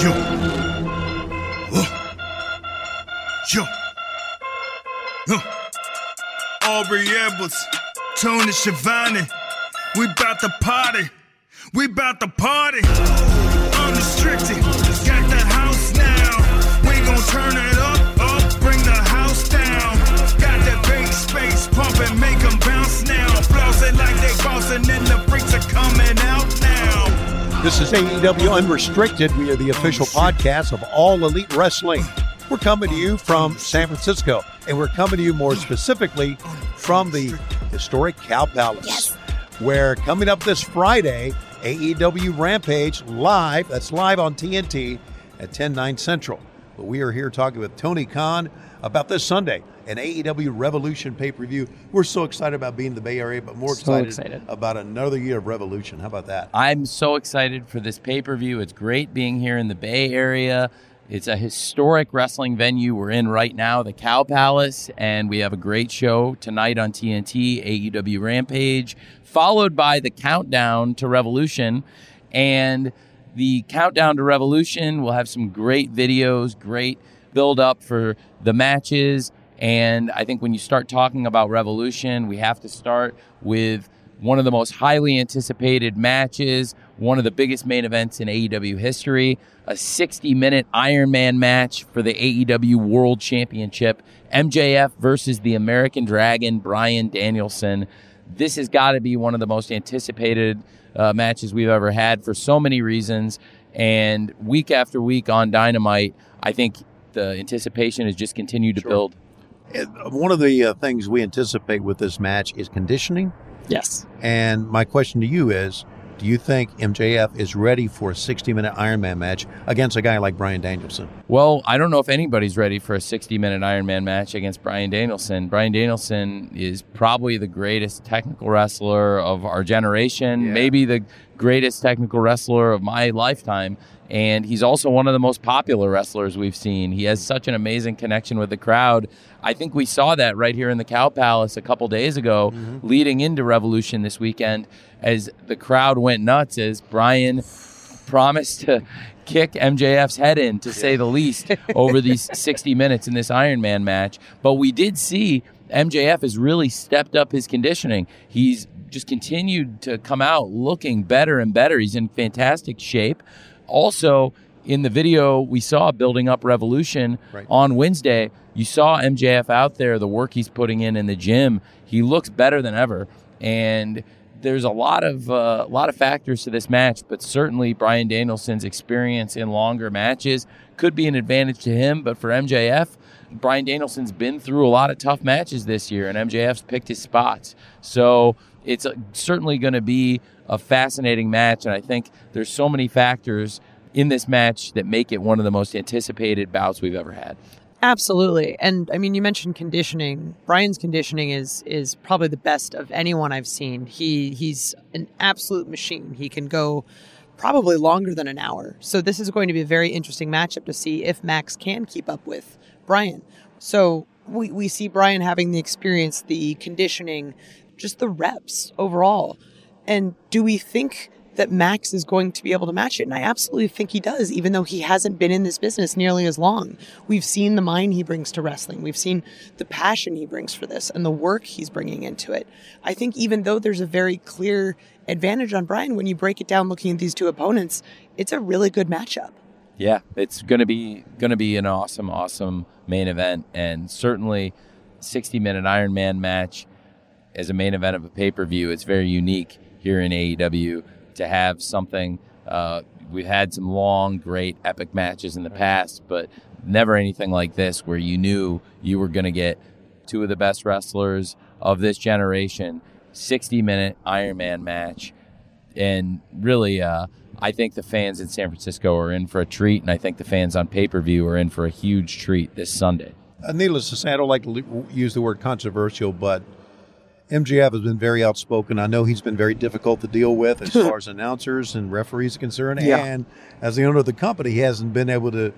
Yo. Uh. Yo. Uh. Aubrey Edwards, Tony Schiavone. We bout to party. We bout to party. This is AEW Unrestricted. We are the official podcast of All Elite Wrestling. We're coming to you from San Francisco, and we're coming to you more specifically from the historic Cow Palace, Yes. where coming up this Friday, AEW Rampage live, that's live on TNT at 10, 9 Central. But we are here talking with Tony Khan about this Sunday, an AEW Revolution pay per view. We're so excited about being in the Bay Area, but more So excited, excited. about another year of Revolution. How about that? I'm so excited for this pay per view. It's great being here in the Bay Area. It's a historic wrestling venue we're in right now, the Cow Palace, and we have a great show tonight on TNT, AEW Rampage, followed by the countdown to Revolution. And the countdown to Revolution will have some great videos, great build up for the matches. And I think when you start talking about Revolution, we have to start with one of the most highly anticipated matches, one of the biggest main events in AEW history, a 60 minute Iron Man match for the AEW World Championship, MJF versus the American Dragon, Bryan Danielson. This has got to be one of the most anticipated uh, matches we've ever had for so many reasons. And week after week on Dynamite, I think the anticipation has just continued to build. Uh, One of the uh, things we anticipate with this match is conditioning. Yes. And my question to you is do you think MJF is ready for a 60 minute Ironman match against a guy like Bryan Danielson? Well, I don't know if anybody's ready for a 60 minute Ironman match against Bryan Danielson. Bryan Danielson is probably the greatest technical wrestler of our generation, Yeah. maybe the greatest technical wrestler of my lifetime. And he's also one of the most popular wrestlers we've seen. He has such an amazing connection with the crowd. I think we saw that right here in the Cow Palace a couple days ago, mm-hmm. leading into Revolution this weekend, as the crowd went nuts as Bryan promised to kick MJF's head in, to say the least, over these 60 minutes in this Iron Man match. But we did see MJF has really stepped up his conditioning. He's just continued to come out looking better and better. He's in fantastic shape. Also, in the video we saw building up Revolution Right. on Wednesday, you saw MJF out there, the work he's putting in in the gym. He looks better than ever. And there's a lot of uh, lot of factors to this match, but certainly Bryan Danielson's experience in longer matches could be an advantage to him. But for MJF, Bryan Danielson's been through a lot of tough matches this year, and MJF's picked his spots. So it's uh, certainly going to be a fascinating match, and I think there's so many factors in this match that make it one of the most anticipated bouts we've ever had. Absolutely. And I mean you mentioned conditioning. Bryan's conditioning is is probably the best of anyone I've seen. He he's an absolute machine. He can go probably longer than an hour. So this is going to be a very interesting matchup to see if Max can keep up with Bryan. So we, we see Bryan having the experience, the conditioning, just the reps overall. And do we think that Max is going to be able to match it. And I absolutely think he does, even though he hasn't been in this business nearly as long. We've seen the mind he brings to wrestling. We've seen the passion he brings for this and the work he's bringing into it. I think even though there's a very clear advantage on Bryan, when you break it down looking at these two opponents, it's a really good matchup. Yeah, it's going to be going to be an awesome, awesome main event, and certainly 60 minute Iron Man match as a main event of a pay per view. It's very unique here in AEW to have something. Uh, we've had some long, great, epic matches in the past, but never anything like this where you knew you were going to get two of the best wrestlers of this generation, 60 minute Iron Man match. And really, uh, I think the fans in San Francisco are in for a treat, and I think the fans on pay per view are in for a huge treat this Sunday. Uh, needless to say, I don't like to use the word controversial, but MJF has been very outspoken. I know he's been very difficult to deal with as far as announcers and referees are concerned. Yeah. And as the owner of the company, he hasn't been able to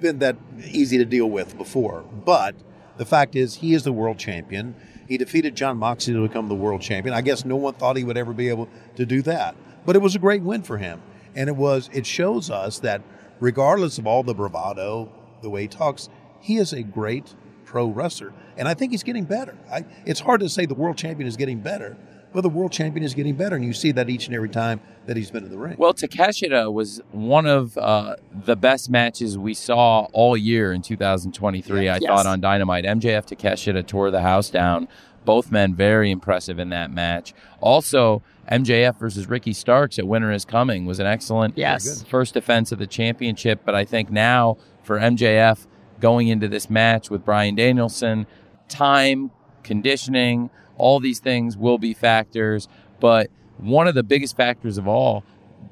been that easy to deal with before. But the fact is, he is the world champion. He defeated Jon Moxley to become the world champion. I guess no one thought he would ever be able to do that, but it was a great win for him. And it was. It shows us that regardless of all the bravado, the way he talks, he is a great pro wrestler, and I think he's getting better. I, it's hard to say the world champion is getting better, but the world champion is getting better, and you see that each and every time that he's been in the ring. Well, Takeshita was one of uh, the best matches we saw all year in 2023. I Yes. thought on Dynamite, MJF Takeshita tore the house down. Both men very impressive in that match. Also, MJF versus Ricky Starks at Winter is Coming was an excellent Yes. first defense of the championship. But I think now for MJF going into this match with Bryan Danielson, time, conditioning, all these things will be factors. But one of the biggest factors of all,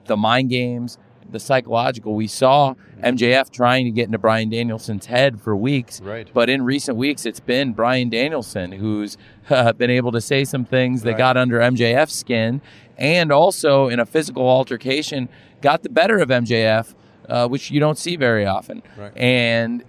the mind games, the psychological. We saw MJF trying to get into Bryan Danielson's head for weeks. Right. But in recent weeks, it's been Bryan Danielson who's uh, been able to say some things that Right. got under MJF's skin, and also in a physical altercation, got the better of MJF, uh, which you don't see very often. Right. And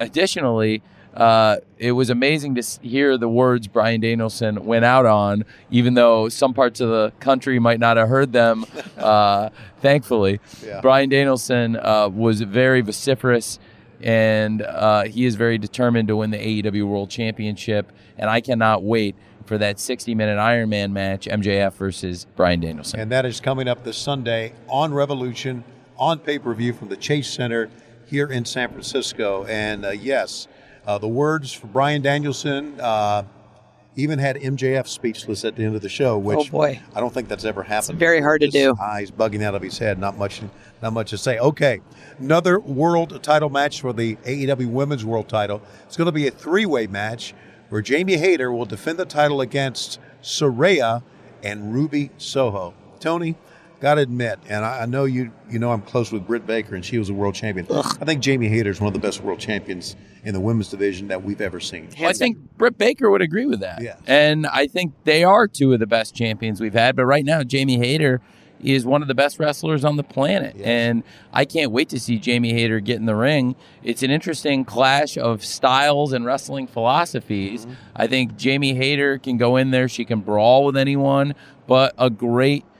additionally, uh, it was amazing to hear the words Bryan Danielson went out on, even though some parts of the country might not have heard them. Uh, thankfully, Yeah. Bryan Danielson uh, was very vociferous, and uh, he is very determined to win the AEW World Championship. And I cannot wait for that 60-minute Iron Man match, MJF versus Bryan Danielson. And that is coming up this Sunday on Revolution on pay per view from the Chase Center here in San Francisco. And uh, yes, uh, the words for Bryan Danielson uh, even had MJF speechless at the end of the show, which Oh, boy. I don't think that's ever happened. It's very hard to do. Eyes bugging out of his head. Not much. Not much to say. Okay, another world title match for the AEW Women's World Title. It's going to be a three-way match where Jamie Hayter will defend the title against Saraya and Ruby Soho. Tony, got to admit, and I, I know you you know I'm close with Britt Baker, and she was a world champion. I think Jamie Hayter is one of the best world champions in the women's division that we've ever seen. Well, I think Britt Baker would agree with that. Yes. And I think they are two of the best champions we've had. But right now, Jamie Hayter is one of the best wrestlers on the planet. And I can't wait to see Jamie Hayter get in the ring. It's an interesting clash of styles and wrestling philosophies. Mm-hmm. I think Jamie Hayter can go in there, she can brawl with anyone, but a great re-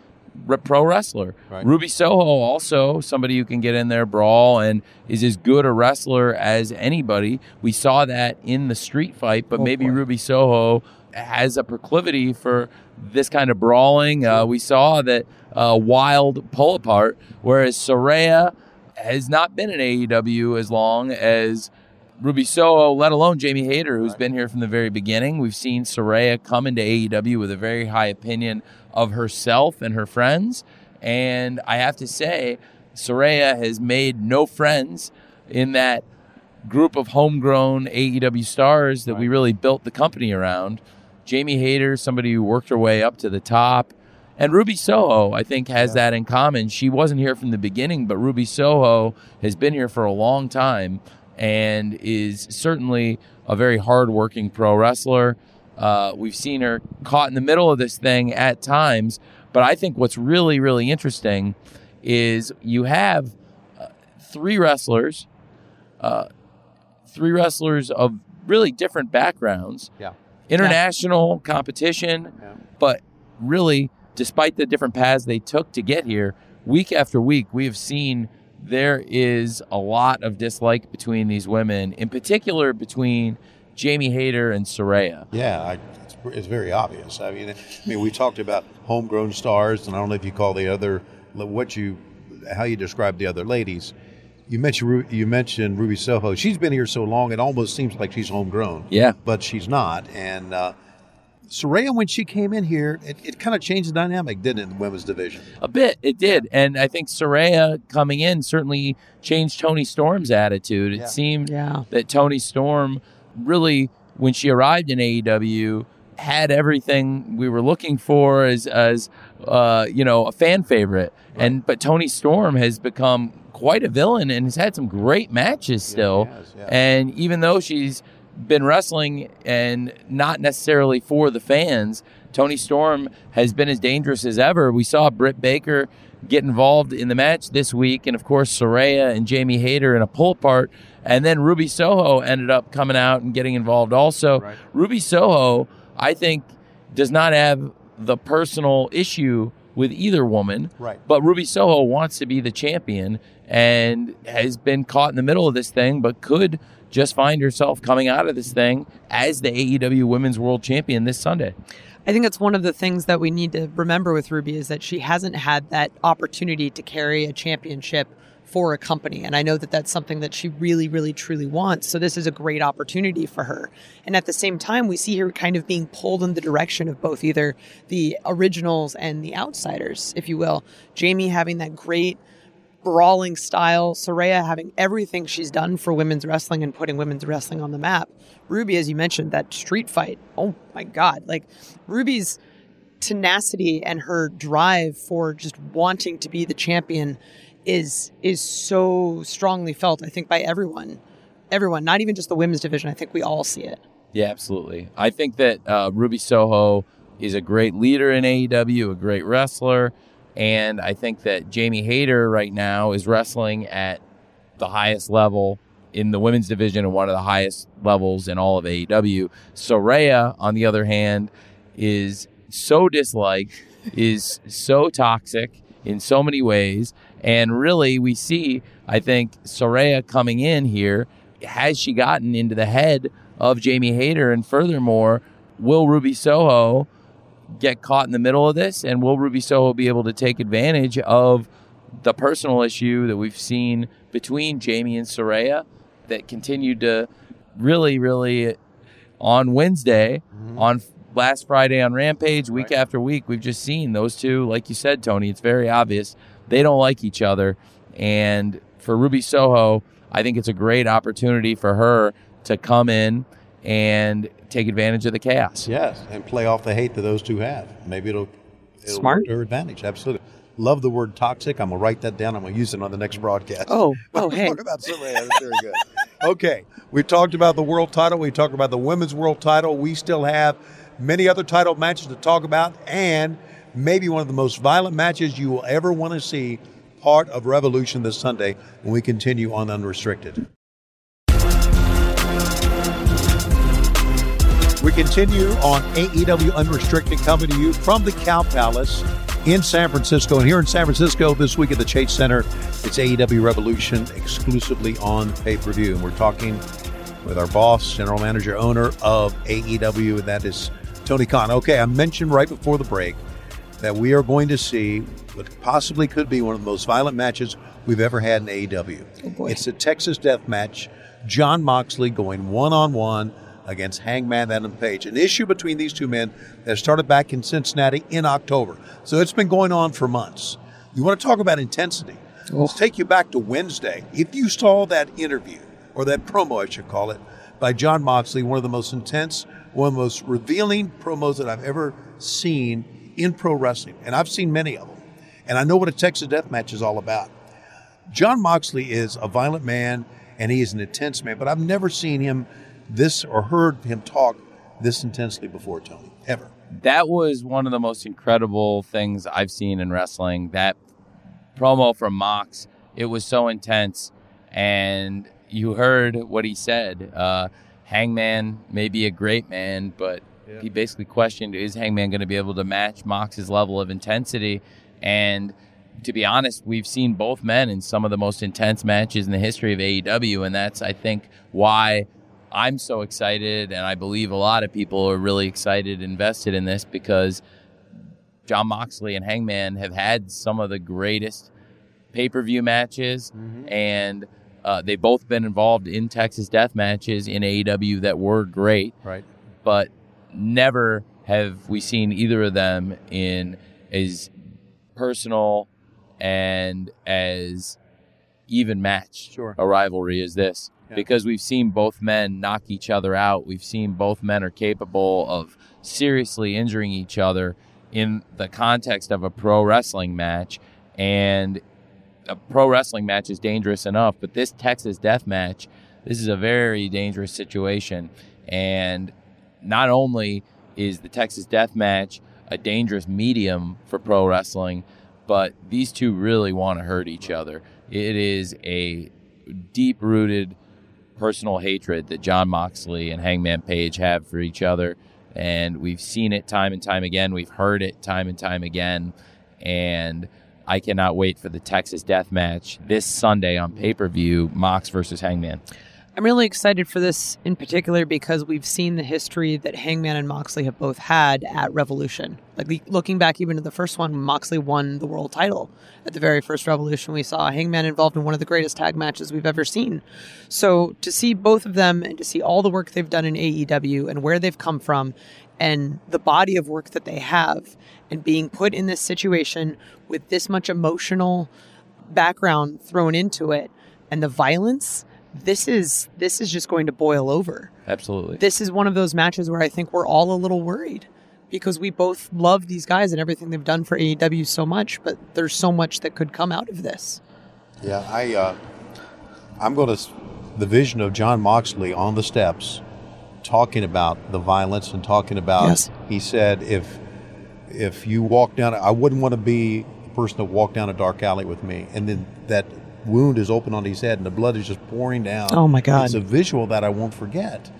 pro wrestler. Right. Ruby Soho also somebody who can get in there, brawl, and is as good a wrestler as anybody. We saw that in the street fight, but maybe boy. Ruby Soho has a proclivity for this kind of brawling. Uh, we saw that uh, wild pull apart, whereas Saraya has not been in AEW as long as Ruby Soho, let alone Jamie Hayter, who's been here from the very beginning. We've seen Saraya come into AEW with a very high opinion of herself and her friends. And I have to say, Saraya has made no friends in that group of homegrown AEW stars that we really built the company around. Jamie Hayter, somebody who worked her way up to the top. And Ruby Soho, I think, has that in common. She wasn't here from the beginning, but Ruby Soho has been here for a long time and is certainly a very hardworking pro wrestler. Uh, we've seen her caught in the middle of this thing at times, but I think what's really, really interesting is you have uh, three wrestlers, uh, three wrestlers of really different backgrounds Yeah. international competition, but really despite the different paths they took to get here, week after week, we have seen there is a lot of dislike between these women, in particular between Jamie Hayter and Saraya. Yeah, I, it's, it's, very obvious. I mean, I mean, we talked about homegrown stars, and I don't know if you call the other what you how you describe the other ladies. You mentioned you mentioned Ruby Soho. She's been here so long, it almost seems like she's homegrown. Yeah, but she's not. And uh, Saraya, when she came in here, it, it kind of changed the dynamic, didn't it, in the women's division? A bit, it did. And I think Saraya coming in certainly changed Toni Storm's attitude. It yeah. seemed yeah. that Toni Storm really, when she arrived in AEW, had everything we were looking for as, as uh, you know, a fan favorite. Right. And but Toni Storm has become quite a villain and has had some great matches still. Yeah, has, yeah. And even though she's been wrestling and not necessarily for the fans. Toni Storm has been as dangerous as ever. We saw Britt Baker get involved in the match this week, and of course, Saraya and Jamie Hayter in a pull apart. And then Ruby Soho ended up coming out and getting involved also. Right. Ruby Soho, I think, does not have the personal issue with either woman. Right. But Ruby Soho wants to be the champion and has been caught in the middle of this thing, but could just find herself coming out of this thing as the AEW Women's World Champion this Sunday. I think that's one of the things that we need to remember with Ruby is that she hasn't had that opportunity to carry a championship for a company. And I know that that's something that she really, really, truly wants. So this is a great opportunity for her. And at the same time, we see her kind of being pulled in the direction of both either the originals and the outsiders, if you will. Jamie having that great brawling style, Saraya having everything she's done for women's wrestling and putting women's wrestling on the map. Ruby, as you mentioned, that street fight. Oh my God. Like Ruby's tenacity and her drive for just wanting to be the champion is is so strongly felt, I think, by everyone. Everyone, not even just the women's division. I think we all see it. Yeah, absolutely. I think that uh, Ruby Soho is a great leader in AEW, a great wrestler. And I think that Jamie Hayter right now is wrestling at the highest level in the women's division and one of the highest levels in all of AEW. Saraya, on the other hand, is so disliked, is so toxic in so many ways. And really, we see, I think, Saraya coming in here. Has she gotten into the head of Jamie Hayter? And furthermore, will Ruby Soho get caught in the middle of this? And will Ruby Soho be able to take advantage of the personal issue that we've seen between Jamie and Saraya that continued to really, really on Wednesday, mm-hmm. on last Friday on Rampage, week right. after week, we've just seen those two, like you said, Tony, it's very obvious. They don't like each other. And for Ruby Soho, I think it's a great opportunity for her to come in and take advantage of the chaos. Yes, and play off the hate that those two have. Maybe it'll, it'll smart to advantage. Absolutely. Love the word toxic. I'm gonna write that down. I'm gonna use it on the next broadcast. Oh, oh, hey. Talk about Saraya. That's very good. okay, we talked about the world title. We talked about the women's world title. We still have many other title matches to talk about, and maybe one of the most violent matches you will ever want to see. Part of Revolution this Sunday when we continue on Unrestricted. We continue on AEW Unrestricted, coming to you from the Cow Palace in San Francisco. And here in San Francisco this week at the Chase Center, it's AEW Revolution exclusively on pay per view. And we're talking with our boss, general manager, owner of AEW, and that is Tony Khan. Okay, I mentioned right before the break that we are going to see what possibly could be one of the most violent matches we've ever had in AEW. Oh it's a Texas Death Match. Jon Moxley going one on one against Hangman Adam Page. An issue between these two men that started back in Cincinnati in October. So it's been going on for months. You want to talk about intensity? Oh. Let's take you back to Wednesday. If you saw that interview, or that promo, I should call it, by Jon Moxley, one of the most intense, one of the most revealing promos that I've ever seen in pro wrestling. And I've seen many of them. And I know what a Texas death match is all about. Jon Moxley is a violent man and he is an intense man, but I've never seen him this or heard him talk this intensely before, Tony, ever. That was one of the most incredible things I've seen in wrestling. That promo from Mox, it was so intense. And you heard what he said. Uh, Hangman may be a great man, but Yeah. he basically questioned is Hangman going to be able to match Mox's level of intensity? And to be honest, we've seen both men in some of the most intense matches in the history of AEW, and that's I think why I'm so excited, and I believe a lot of people are really excited, invested in this because Jon Moxley and Hangman have had some of the greatest pay per view matches, and uh, they've both been involved in Texas Death matches in AEW that were great, Right. but never have we seen either of them in as personal and as even matched Sure. a rivalry as this. Because we've seen both men knock each other out. We've seen both men are capable of seriously injuring each other in the context of a pro wrestling match. And a pro wrestling match is dangerous enough, but this Texas death match, this is a very dangerous situation. And not only is the Texas death match a dangerous medium for pro wrestling, but these two really want to hurt each other. It is a deep rooted personal hatred that Jon Moxley and Hangman Page have for each other. And we've seen it time and time again. We've heard it time and time again. And I cannot wait for the Texas Death Match this Sunday on pay per view Mox versus Hangman. I'm really excited for this in particular because we've seen the history that Hangman and Moxley have both had at Revolution. Like looking back even to the first one, Moxley won the world title at the very first Revolution. We saw Hangman involved in one of the greatest tag matches we've ever seen. So to see both of them and to see all the work they've done in AEW and where they've come from and the body of work that they have and being put in this situation with this much emotional background thrown into it and the violence this is this is just going to boil over Absolutely. this is one of those matches where i think we're all a little worried because we both love these guys and everything they've done for AEW so much but there's so much that could come out of this Yeah, I, uh, I'm going to. The vision of Jon Moxley on the steps, talking about the violence and talking about. Yes. He said, if if you walk down, I wouldn't want to be the person that walked down a dark alley with me, and then that wound is open on his head and the blood is just pouring down. Oh, my God. It's a visual that I won't forget.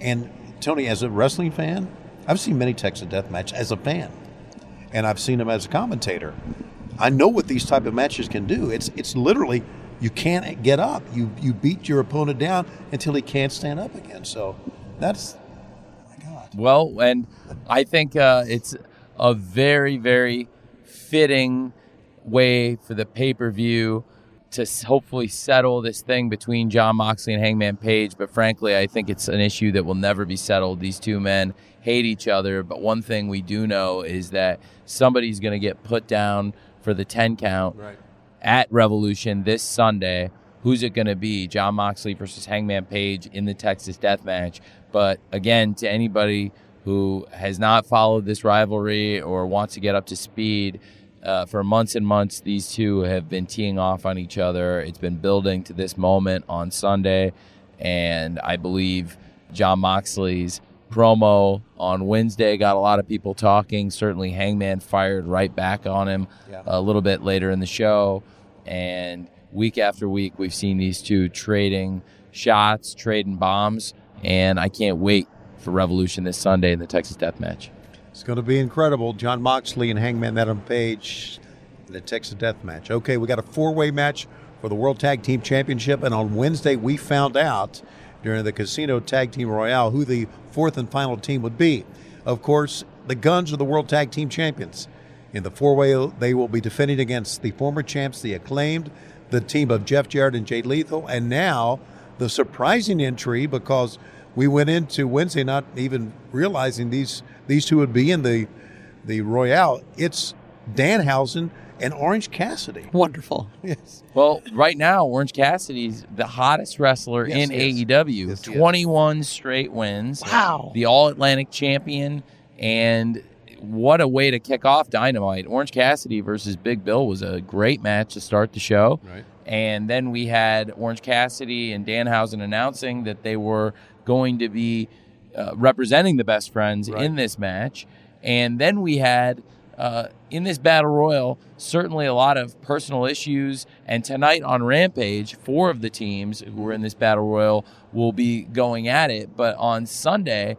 And Tony, as a wrestling fan, I've seen many Texas Death Match as a fan, and I've seen them as a commentator. I know what these type of matches can do. It's it's literally you can't get up. You you beat your opponent down until he can't stand up again. So that's my God. Well, and I think uh, it's a very, very fitting way for the pay per view to hopefully settle this thing between Jon Moxley and Hangman Page. But frankly, I think it's an issue that will never be settled. These two men hate each other. But one thing we do know is that somebody's going to get put down for the 10 count Right. at Revolution this Sunday. Who's it going to be? Jon Moxley versus Hangman Page in the Texas Death Match. But again, to anybody who has not followed this rivalry or wants to get up to speed, uh, for months and months, these two have been teeing off on each other. It's been building to this moment on Sunday. And I believe Jon Moxley's promo on Wednesday got a lot of people talking. Certainly, Hangman fired right back on him Yeah. a little bit later in the show. And week after week, we've seen these two trading shots, trading bombs. And I can't wait for Revolution this Sunday in the Texas Death Match. It's going to be incredible. Jon Moxley and Hangman Adam Page in the Texas Death Match. Okay, we got a four-way match for the World Tag Team Championship, and on Wednesday we found out during the Casino Tag Team Royale who the fourth and final team would be. Of course, the Gunns are the World Tag Team Champions. In the four-way, they will be defending against the former champs, the Acclaimed, the team of Jeff Jarrett and Jay Lethal, and now the surprising entry because we went into Wednesday not even realizing these these two would be in the the Royale. It's Danhausen and Orange Cassidy. wonderful Yes. Well, right now, Orange Cassidy's the hottest wrestler Yes, in he. AEW. Yes, he is. 21 straight wins. Wow. The All Atlantic champion. And what a way to kick off Dynamite. Orange Cassidy versus Big Bill was a great match to start the show. Right. And then we had Orange Cassidy and Danhausen announcing that they were going to be uh, representing the best friends Right. in this match. And then we had uh, in this battle royal certainly a lot of personal issues. And tonight on Rampage, four of the teams who were in this battle royal will be going at it. But on Sunday,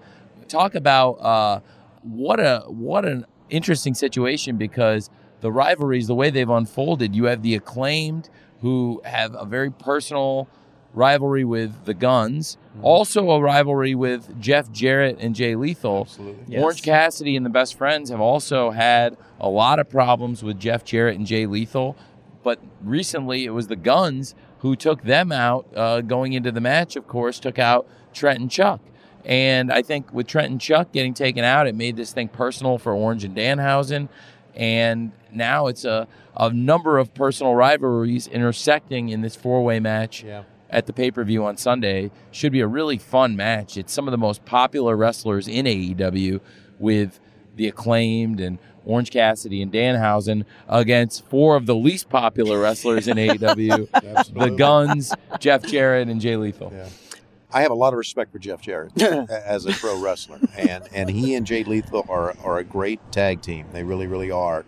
talk about uh, what a what an interesting situation because the rivalries, the way they've unfolded, you have the acclaimed who have a very personal rivalry with the Gunns, mm-hmm. also a rivalry with Jeff Jarrett and Jay Lethal. Absolutely. Yes. Orange Cassidy and the Best Friends have also had a lot of problems with Jeff Jarrett and Jay Lethal, but recently it was the Gunns who took them out uh, going into the match. Of course, took out Trent and Chuck. And I think with Trent and Chuck getting taken out, it made this thing personal for Orange and Danhausen. And now it's a, a number of personal rivalries intersecting in this four way match yeah at the pay per view on Sunday. Should be a really fun match. It's some of the most popular wrestlers in AEW with the acclaimed and Orange Cassidy and Danhausen against four of the least popular wrestlers in AEW the Gunns, Jeff Jarrett, and Jay Lethal. Yeah. I have a lot of respect for Jeff Jarrett as a pro wrestler, and and he and Jay Lethal are are a great tag team. They really really are.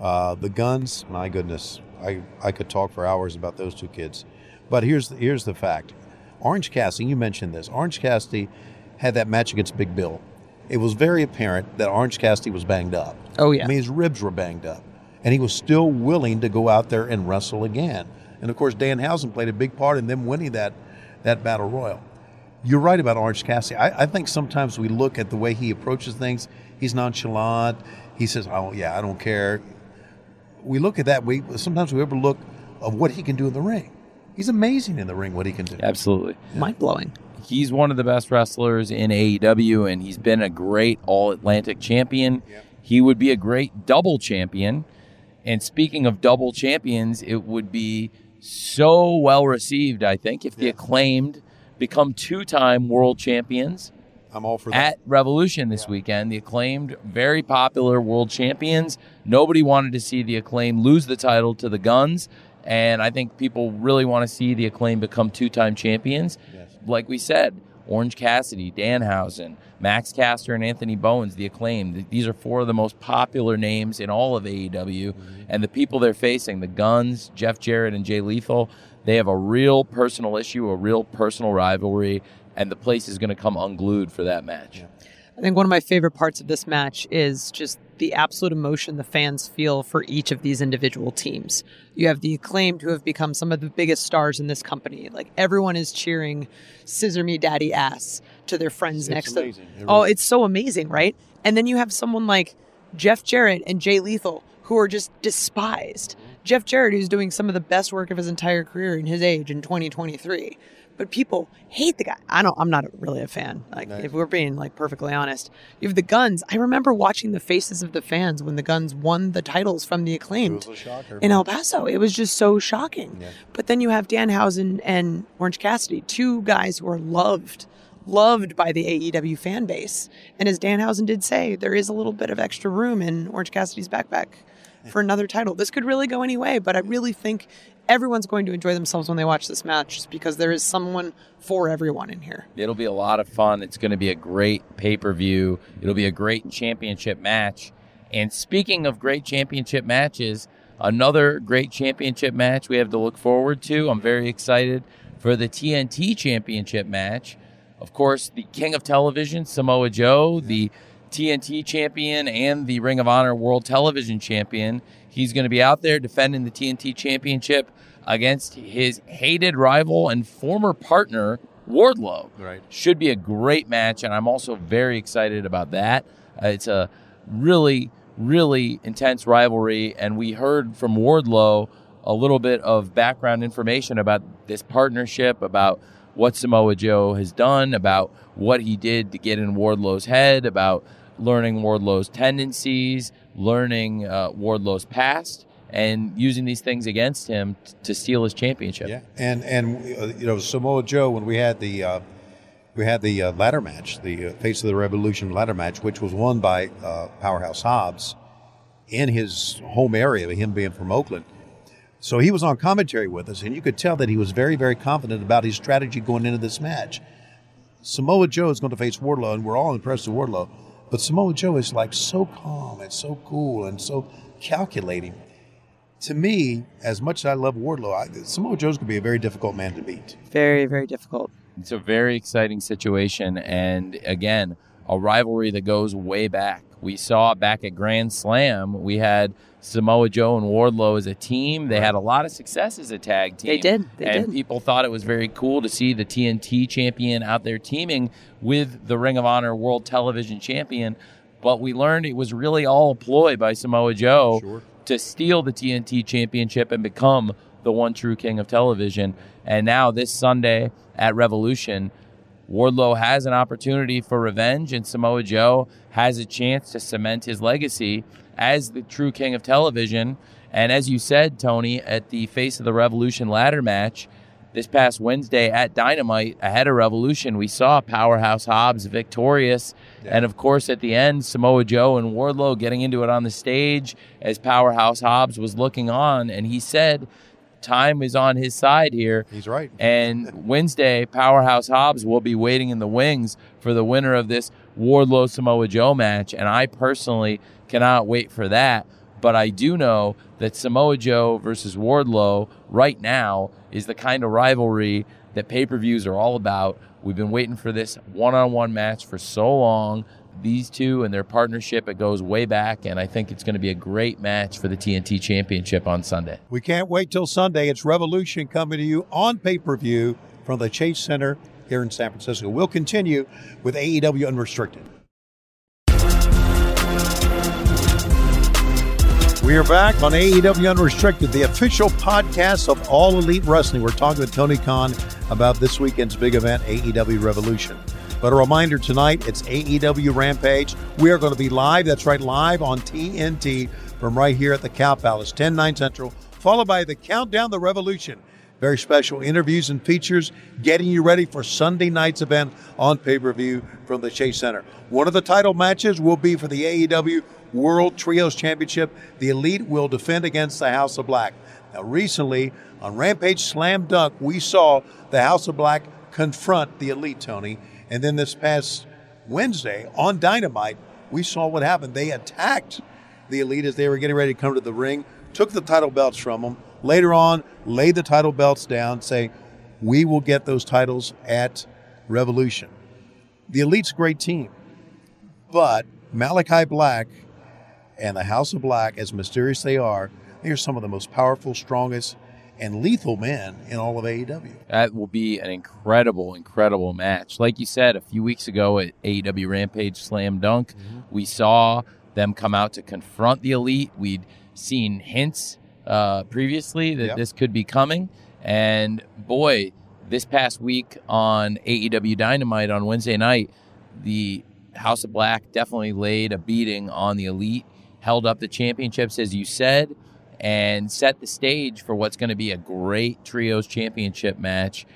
Uh, the Gunns, my goodness, I I could talk for hours about those two kids. But here's the, here's the fact: Orange Cassidy, you mentioned this. Orange Cassidy had that match against Big Bill. It was very apparent that Orange Cassidy was banged up. Oh yeah, I mean his ribs were banged up, and he was still willing to go out there and wrestle again. And of course, Danhausen played a big part in them winning that that battle royal. You're right about Orange Cassidy. I, I think sometimes we look at the way he approaches things. He's nonchalant. He says, "Oh yeah, I don't care." We look at that. We sometimes we overlook of what he can do in the ring. He's amazing in the ring. What he can do. Absolutely, mind blowing. He's one of the best wrestlers in AEW, and he's been a great All Atlantic champion. Yep. He would be a great double champion. And speaking of double champions, it would be so well received, I think, if the acclaimed become two time world champions. I'm all for that. At Revolution this yeah. weekend, the acclaimed, very popular world champions. Nobody wanted to see the acclaimed lose the title to the Gunns. And I think people really want to see the acclaim become two time champions. Yes. Like we said, Orange Cassidy, Danhausen, Max Caster, and Anthony Bowens, the acclaim. These are four of the most popular names in all of AEW. Mm-hmm. And the people they're facing, the Gunns, Jeff Jarrett, and Jay Lethal, they have a real personal issue, a real personal rivalry, and the place is going to come unglued for that match. Yeah. I think one of my favorite parts of this match is just the absolute emotion the fans feel for each of these individual teams. You have the acclaimed who have become some of the biggest stars in this company. Like everyone is cheering "Scissor Me Daddy Ass" to their friends it's next amazing. to. It oh, it's so amazing, right? And then you have someone like Jeff Jarrett and Jay Lethal who are just despised. Mm-hmm. Jeff Jarrett, who's doing some of the best work of his entire career in his age in 2023 but people hate the guy. I don't. I'm not really a fan. Like nice. if we're being like perfectly honest, you have the Gunns. I remember watching the faces of the fans when the Gunns won the titles from the acclaimed in El Paso. It was just so shocking. Yeah. But then you have Danhausen and Orange Cassidy, two guys who are loved loved by the AEW fan base. And as Danhausen did say, there is a little bit of extra room in Orange Cassidy's backpack for another title. This could really go any way, but I really think everyone's going to enjoy themselves when they watch this match because there is someone for everyone in here. It'll be a lot of fun. It's going to be a great pay per view. It'll be a great championship match. And speaking of great championship matches, another great championship match we have to look forward to. I'm very excited for the TNT championship match. Of course, the king of television, Samoa Joe, the TNT champion and the Ring of Honor World Television champion. He's going to be out there defending the TNT championship against his hated rival and former partner, Wardlow. Right. Should be a great match, and I'm also very excited about that. Uh, it's a really, really intense rivalry, and we heard from Wardlow a little bit of background information about this partnership, about what Samoa Joe has done, about what he did to get in Wardlow's head, about learning Wardlow's tendencies, learning uh, Wardlow's past, and using these things against him t- to steal his championship. Yeah, and and uh, you know Samoa Joe when we had the uh, we had the uh, ladder match, the uh, Face of the Revolution ladder match, which was won by uh, Powerhouse Hobbs in his home area, him being from Oakland. So he was on commentary with us, and you could tell that he was very, very confident about his strategy going into this match. Samoa Joe is going to face Wardlow, and we're all impressed with Wardlow. But Samoa Joe is like so calm and so cool and so calculating. To me, as much as I love Wardlow, I, Samoa Joe's going to be a very difficult man to beat. Very, very difficult. It's a very exciting situation. And again, a rivalry that goes way back. We saw back at Grand Slam, we had Samoa Joe and Wardlow as a team. They had a lot of success as a tag team. They did. They and did. people thought it was very cool to see the TNT champion out there teaming with the Ring of Honor World Television champion. But we learned it was really all a ploy by Samoa Joe Sure. to steal the TNT championship and become the one true king of television. And now this Sunday at Revolution, Wardlow has an opportunity for revenge, and Samoa Joe has a chance to cement his legacy as the true king of television. And as you said, Tony, at the Face of the Revolution ladder match this past Wednesday at Dynamite ahead of Revolution, we saw Powerhouse Hobbs victorious. And of course, at the end, Samoa Joe and Wardlow getting into it on the stage as Powerhouse Hobbs was looking on. And he said, Time is on his side here. He's right. And Wednesday, Powerhouse Hobbs will be waiting in the wings for the winner of this Wardlow Samoa Joe match. And I personally cannot wait for that. But I do know that Samoa Joe versus Wardlow right now is the kind of rivalry that pay per views are all about. We've been waiting for this one on one match for so long. These two and their partnership, it goes way back. And I think it's going to be a great match for the TNT Championship on Sunday. We can't wait till Sunday. It's Revolution coming to you on pay per view from the Chase Center here in San Francisco. We'll continue with AEW Unrestricted. We are back on AEW Unrestricted, the official podcast of All Elite Wrestling. We're talking with Tony Khan about this weekend's big event, AEW Revolution. But a reminder tonight, it's AEW Rampage. We are going to be live, that's right, live on TNT from right here at the Cow Palace, 10 9 Central, followed by the Countdown the Revolution. Very special interviews and features getting you ready for Sunday night's event on pay per view from the Chase Center. One of the title matches will be for the AEW World Trios Championship. The Elite will defend against the House of Black. Now, recently on Rampage Slam Dunk, we saw the House of Black confront the Elite, Tony. And then this past Wednesday on Dynamite, we saw what happened. They attacked the Elite as they were getting ready to come to the ring, took the title belts from them. Later on, laid the title belts down, saying, We will get those titles at Revolution. The Elite's great team, but Malakai Black and the House of Black, as mysterious they are, they are some of the most powerful, strongest, and lethal men in all of AEW. That will be an incredible, incredible match. Like you said, a few weeks ago at AEW Rampage Slam Dunk, we saw them come out to confront the Elite. We'd seen hints uh, previously that Yep. this could be coming. And boy, this past week on AEW Dynamite on Wednesday night, the House of Black definitely laid a beating on the Elite, held up the championships, as you said, and set the stage for what's going to be a great Trios Championship match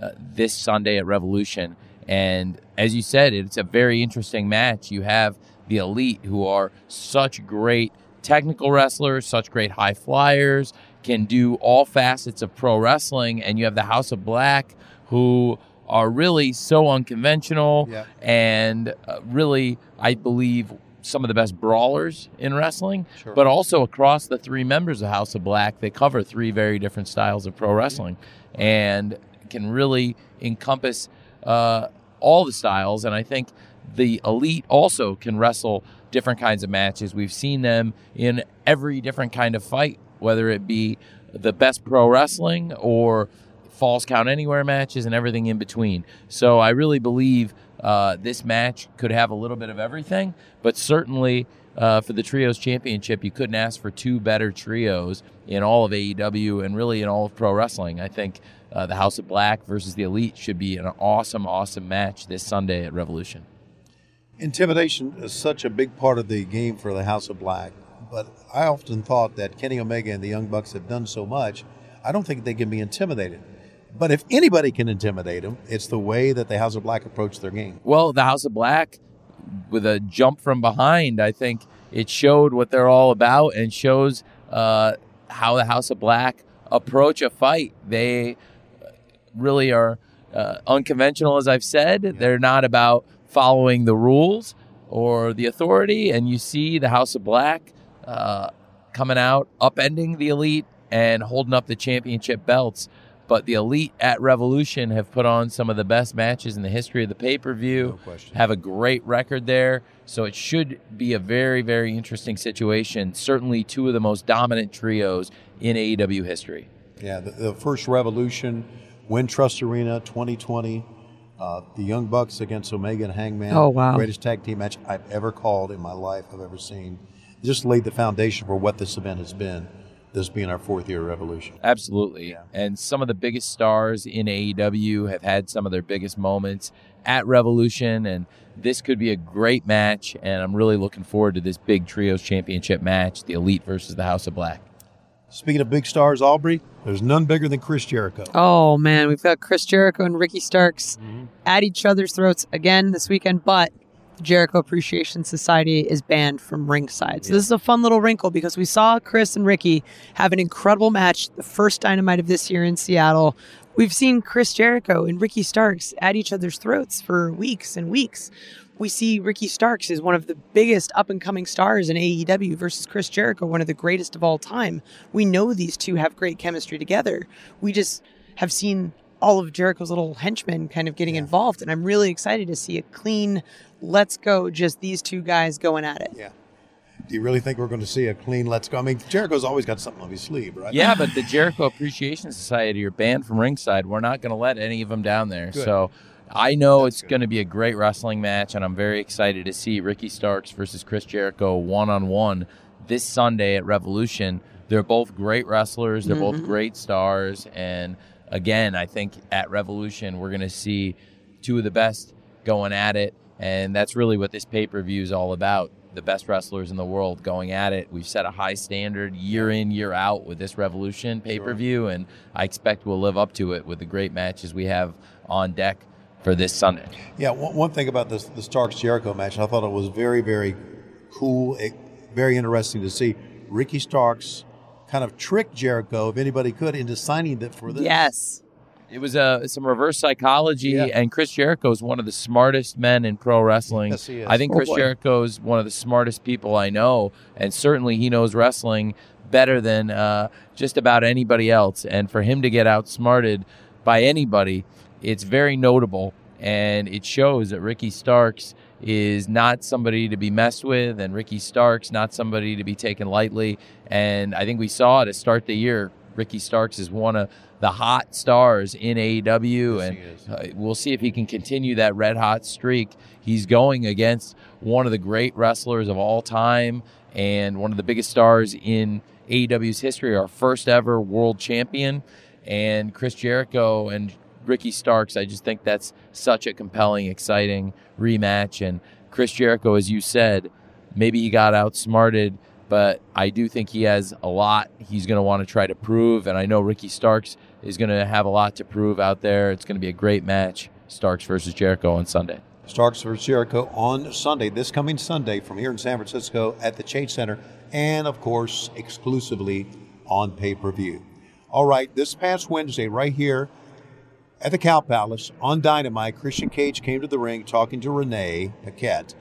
uh, this Sunday at Revolution. And as you said, it's a very interesting match. You have the Elite, who are such great technical wrestlers, such great high flyers, can do all facets of pro wrestling, and you have the House of Black, who are really so unconventional Yeah. and uh, really, I believe, some of the best brawlers in wrestling, Sure. but also across the three members of House of Black, they cover three very different styles of pro wrestling and can really encompass uh, all the styles. And I think the elite also can wrestle different kinds of matches. We've seen them in every different kind of fight, whether it be the best pro wrestling or falls count anywhere matches and everything in between. So I really believe uh, this match could have a little bit of everything, but certainly uh, for the trios championship, you couldn't ask for two better trios in all of AEW and really in all of pro wrestling. I think uh, the House of Black versus the Elite should be an awesome, awesome match this Sunday at Revolution. Intimidation is such a big part of the game for the House of Black, but I often thought that Kenny Omega and the Young Bucks have done so much, I don't think they can be intimidated. But if anybody can intimidate them, it's the way that the House of Black approach their game. Well, the House of Black, with a jump from behind, I think it showed what they're all about and shows uh, how the House of Black approach a fight. They really are uh, unconventional, as I've said. They're not about following the rules or the authority. And you see the House of Black uh, coming out, upending the elite and holding up the championship belts. But the elite at Revolution have put on some of the best matches in the history of the pay per view, question. have a great record there. So it should be a very, very interesting situation. Certainly two of the most dominant trios in AEW history. Yeah, the, the first Revolution, Wintrust Arena 2020. Uh, the Young Bucks against Omega and Hangman. Oh, wow. Greatest tag team match I've ever called in my life, I've ever seen. Just laid the foundation for what this event has been, this being our fourth year of Revolution. Absolutely. And some of the biggest stars in AEW have had some of their biggest moments at Revolution. And this could be a great match. And I'm really looking forward to this big Trios Championship match the Elite versus the House of Black. Speaking of big stars, Aubrey, there's none bigger than Chris Jericho. Oh man, we've got Chris Jericho and Ricky Starks mm-hmm. at each other's throats again this weekend, but the Jericho Appreciation Society is banned from ringside. So this is a fun little wrinkle because we saw Chris and Ricky have an incredible match the first dynamite of this year in Seattle. We've seen Chris Jericho and Ricky Starks at each other's throats for weeks and weeks. We see Ricky Starks as one of the biggest up and coming stars in AEW versus Chris Jericho, one of the greatest of all time. We know these two have great chemistry together. We just have seen all of Jericho's little henchmen kind of getting involved, and I'm really excited to see a clean, let's go, just these two guys going at it. Yeah. Do you really think we're going to see a clean let's go? I mean, Jericho's always got something on his sleeve, right? Yeah, but the Jericho Appreciation Society are banned from ringside. We're not going to let any of them down there. Good. So I know it's going to be a great wrestling match, and I'm very excited to see Ricky Starks versus Chris Jericho one on one this Sunday at Revolution. They're both great wrestlers. They're both mm-hmm. great stars, and again, I think at Revolution we're going to see two of the best going at it, and that's really what this pay per view is all about. The best wrestlers in the world going at it. We've set a high standard year in, year out with this Revolution pay per view, and I expect we'll live up to it with the great matches we have on deck for this Sunday. Yeah, one, one thing about this the Starks Jericho match, I thought it was very, very cool, very interesting to see Ricky Starks kind of trick Jericho, if anybody could, into signing that for this. Yes. It was uh, some reverse psychology, Yeah. and Chris Jericho is one of the smartest men in pro wrestling. Yes, he is. I think Oh, Chris boy. Jericho is one of the smartest people I know, and certainly he knows wrestling better than uh, just about anybody else. And for him to get outsmarted by anybody, it's very notable, and it shows that Ricky Starks is not somebody to be messed with, and Ricky Starks not somebody to be taken lightly. And I think we saw it to start the year. Ricky Starks is one of the hot stars in AEW, Yes, and uh, we'll see if he can continue that red hot streak. He's going against one of the great wrestlers of all time and one of the biggest stars in AEW's history, our first ever world champion, and Chris Jericho and Ricky Starks. I just think that's such a compelling, exciting rematch. And Chris Jericho, as you said, maybe he got outsmarted, but I do think he has a lot he's going to want to try to prove. And I know Ricky Starks is going to have a lot to prove out there. It's going to be a great match, Starks versus Jericho on Sunday. Starks versus Jericho on Sunday, this coming Sunday, from here in San Francisco at the Chase Center, and of course, exclusively on pay per view. All right, this past Wednesday, right here at the Cow Palace on Dynamite, Christian Cage came to the ring talking to Renee Paquette,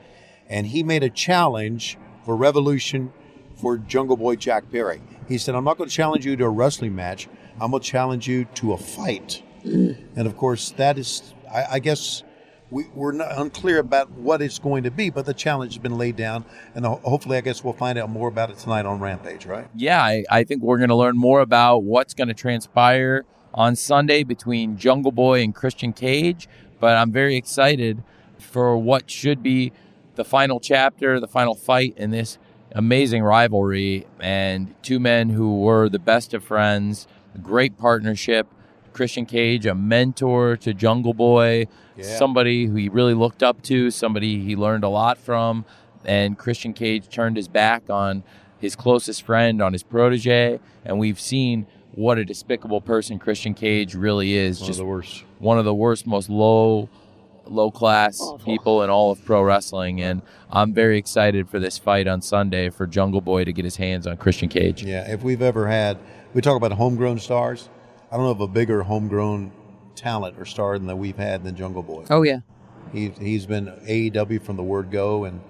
and he made a challenge for Revolution for Jungle Boy Jack Perry. He said, I'm not going to challenge you to a wrestling match, I'm going to challenge you to a fight. Mm. And of course, that is, I, I guess, we, we're not unclear about what it's going to be, but the challenge has been laid down, and hopefully, I guess we'll find out more about it tonight on Rampage, right? yeah, I, I think we're going to learn more about what's going to transpire on Sunday between Jungle Boy and Christian Cage. But I'm very excited for what should be the final chapter, the final fight in this amazing rivalry. And two men who were the best of friends, great partnership. Christian Cage, a mentor to Jungle Boy, Yeah. somebody who he really looked up to, somebody he learned a lot from. And Christian Cage turned his back on his closest friend, on his protege. And we've seen what a despicable person Christian Cage really is. One just of the worst. one of the worst, most low, low class Awful. people in all of pro wrestling. And I'm very excited for this fight on Sunday for Jungle Boy to get his hands on Christian Cage. Yeah, if we've ever had, we talk about homegrown stars. I don't know of a bigger homegrown talent or star than that we've had than Jungle Boy. Oh yeah. He, he's been AEW from the word go and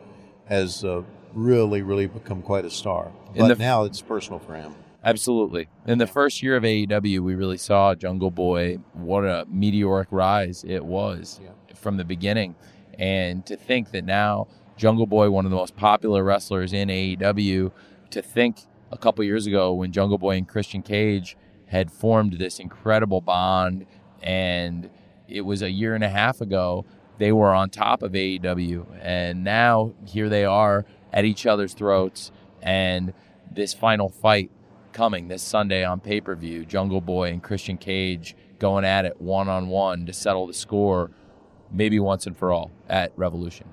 has uh, really, really become quite a star. But the- now it's personal for him. Absolutely. In the first year of AEW, we really saw Jungle Boy. What a meteoric rise it was from the beginning. And to think that now Jungle Boy, one of the most popular wrestlers in AEW, to think a couple years ago when Jungle Boy and Christian Cage had formed this incredible bond, and it was a year and a half ago they were on top of AEW, and now here they are at each other's throats, and this final fight coming this Sunday on pay per view, Jungle Boy and Christian Cage going at it one on one to settle the score, maybe once and for all at Revolution.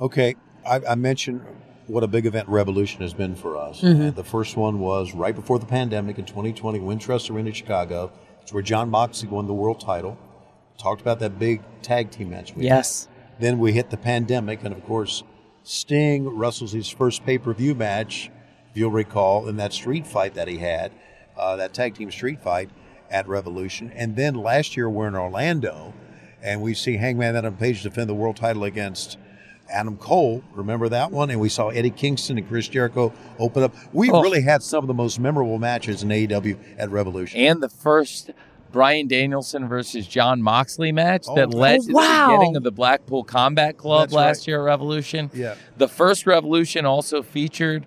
Okay, I, I mentioned what a big event Revolution has been for us. Mm-hmm. And the first one was right before the pandemic in 2020, Wintrust Arena, in Chicago. It's where Jon Moxley won the world title. Talked about that big tag team match. We had. Yes. Then we hit the pandemic, and of course, Sting wrestles his first pay per view match, if you'll recall, in that street fight that he had, uh, that tag team street fight at Revolution. And then last year we're in Orlando, and we see Hangman Adam Page defend the world title against Adam Cole. Remember that one? And we saw Eddie Kingston and Chris Jericho open up. We Oh. really had some of the most memorable matches in AEW at Revolution. And the first Bryan Danielson versus Jon Moxley match Oh, that led oh, to the beginning of the Blackpool Combat Club That's last right. year at Revolution. Yeah. The first Revolution also featured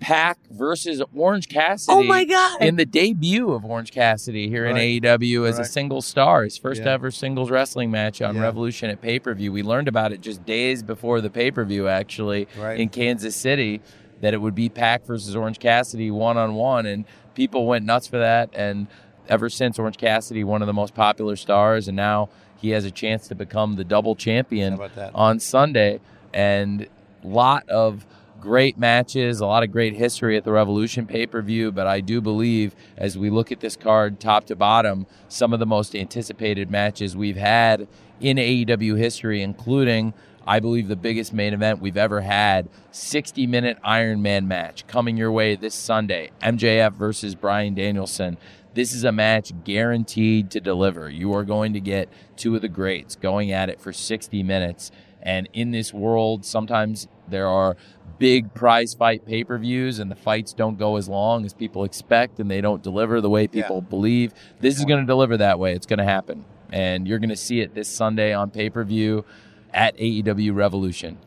Pac versus Orange Cassidy. Oh, my God. In the debut of Orange Cassidy here Right. in AEW as a Right. single star, his first Yeah. ever singles wrestling match on Yeah. Revolution at pay per view. We learned about it just days before the pay per view, actually, Right. in Kansas City, that it would be Pac versus Orange Cassidy one on one, and people went nuts for that. And ever since, Orange Cassidy, one of the most popular stars, and now he has a chance to become the double champion How about that? on Sunday. And lot of great matches, a lot of great history at the Revolution pay per view. But I do believe, as we look at this card top to bottom, some of the most anticipated matches we've had in AEW history, including. I believe the biggest main event we've ever had 60 minute Iron Man match coming your way this Sunday MJF versus Bryan Danielson. This is a match guaranteed to deliver. You are going to get two of the greats going at it for 60 minutes. And in this world, sometimes there are big prize fight pay per views, and the fights don't go as long as people expect, and they don't deliver the way people believe. This is going to deliver that way. It's going to happen. And you're going to see it this Sunday on pay per view at AEW Revolution.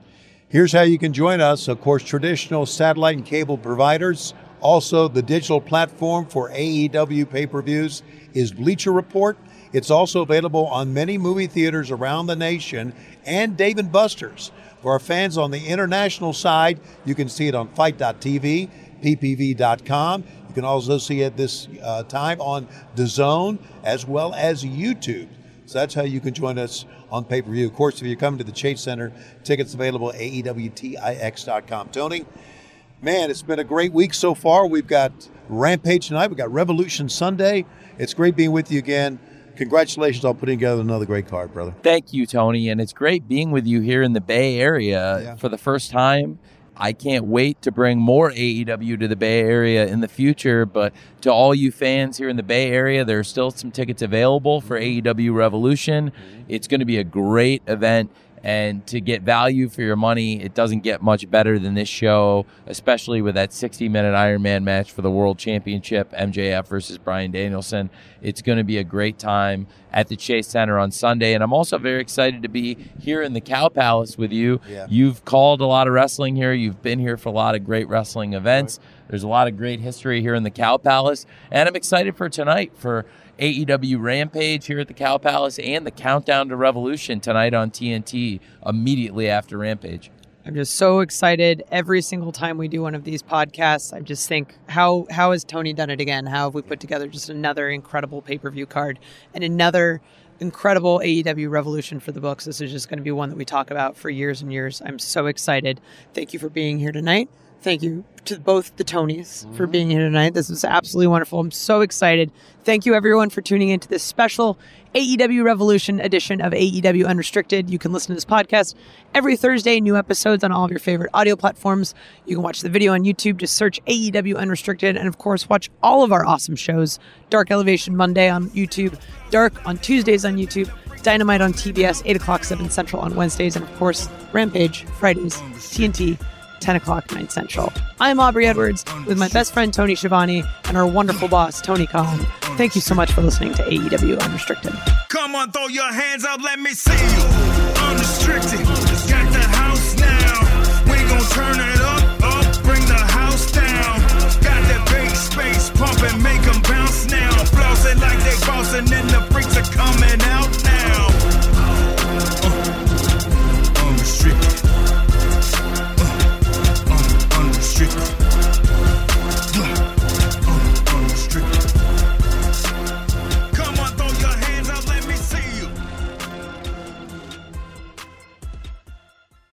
Here's how you can join us. Of course, traditional satellite and cable providers. Also, the digital platform for AEW pay per views is Bleacher Report. It's also available on many movie theaters around the nation and Dave and Buster's. For our fans on the international side, you can see it on FITE.tv, PPV.com. You can also see it this uh, time on DAZN as well as YouTube. So that's how you can join us on pay per view. Of course, if you're coming to the Chase Center, tickets available at AEWTIX.com. Tony, man, it's been a great week so far. We've got Rampage tonight, we've got Revolution Sunday. It's great being with you again. Congratulations on putting together another great card, brother. Thank you, Tony. And it's great being with you here in the Bay Area Yeah. for the first time. I can't wait to bring more AEW to the Bay Area in the future. But to all you fans here in the Bay Area, there are still some tickets available for AEW Revolution. Mm-hmm. It's going to be a great event. And to get value for your money, it doesn't get much better than this show, especially with that 60 minute Iron Man match for the World Championship, MJF versus Bryan Danielson. It's going to be a great time at the Chase Center on Sunday. And I'm also very excited to be here in the Cow Palace with you. Yeah. You've called a lot of wrestling here, you've been here for a lot of great wrestling events. There's a lot of great history here in the Cow Palace. And I'm excited for tonight for AEW Rampage here at the Cow Palace and the Countdown to Revolution tonight on TNT immediately after Rampage. I'm just so excited every single time we do one of these podcasts. I just think how how has Tony done it again? How have we put together just another incredible pay-per-view card and another incredible AEW revolution for the books? This is just going to be one that we talk about for years and years. I'm so excited. Thank you for being here tonight. Thank you to both the Tonys for mm-hmm. being here tonight. This was absolutely wonderful. I'm so excited. Thank you everyone for tuning into this special AEW Revolution edition of AEW Unrestricted. You can listen to this podcast every Thursday, new episodes on all of your favorite audio platforms. You can watch the video on YouTube, just search AEW Unrestricted, and of course, watch all of our awesome shows Dark Elevation Monday on YouTube, Dark on Tuesdays on YouTube, Dynamite on TBS, 8 o'clock, 7 Central on Wednesdays, and of course, Rampage Fridays, TNT 10 o'clock 9 Central. I'm Aubrey Edwards with my best friend Tony Schiavone and our wonderful boss Tony Khan. Thank you so much for listening to AEW Unrestricted. Come on, throw your hands up, let me see you. Unrestricted, got the house now. We gon' turn it up, up, bring the house down. Got that big space pumping, make them bounce now. Flossing like they bouncing, and the freaks are coming out street.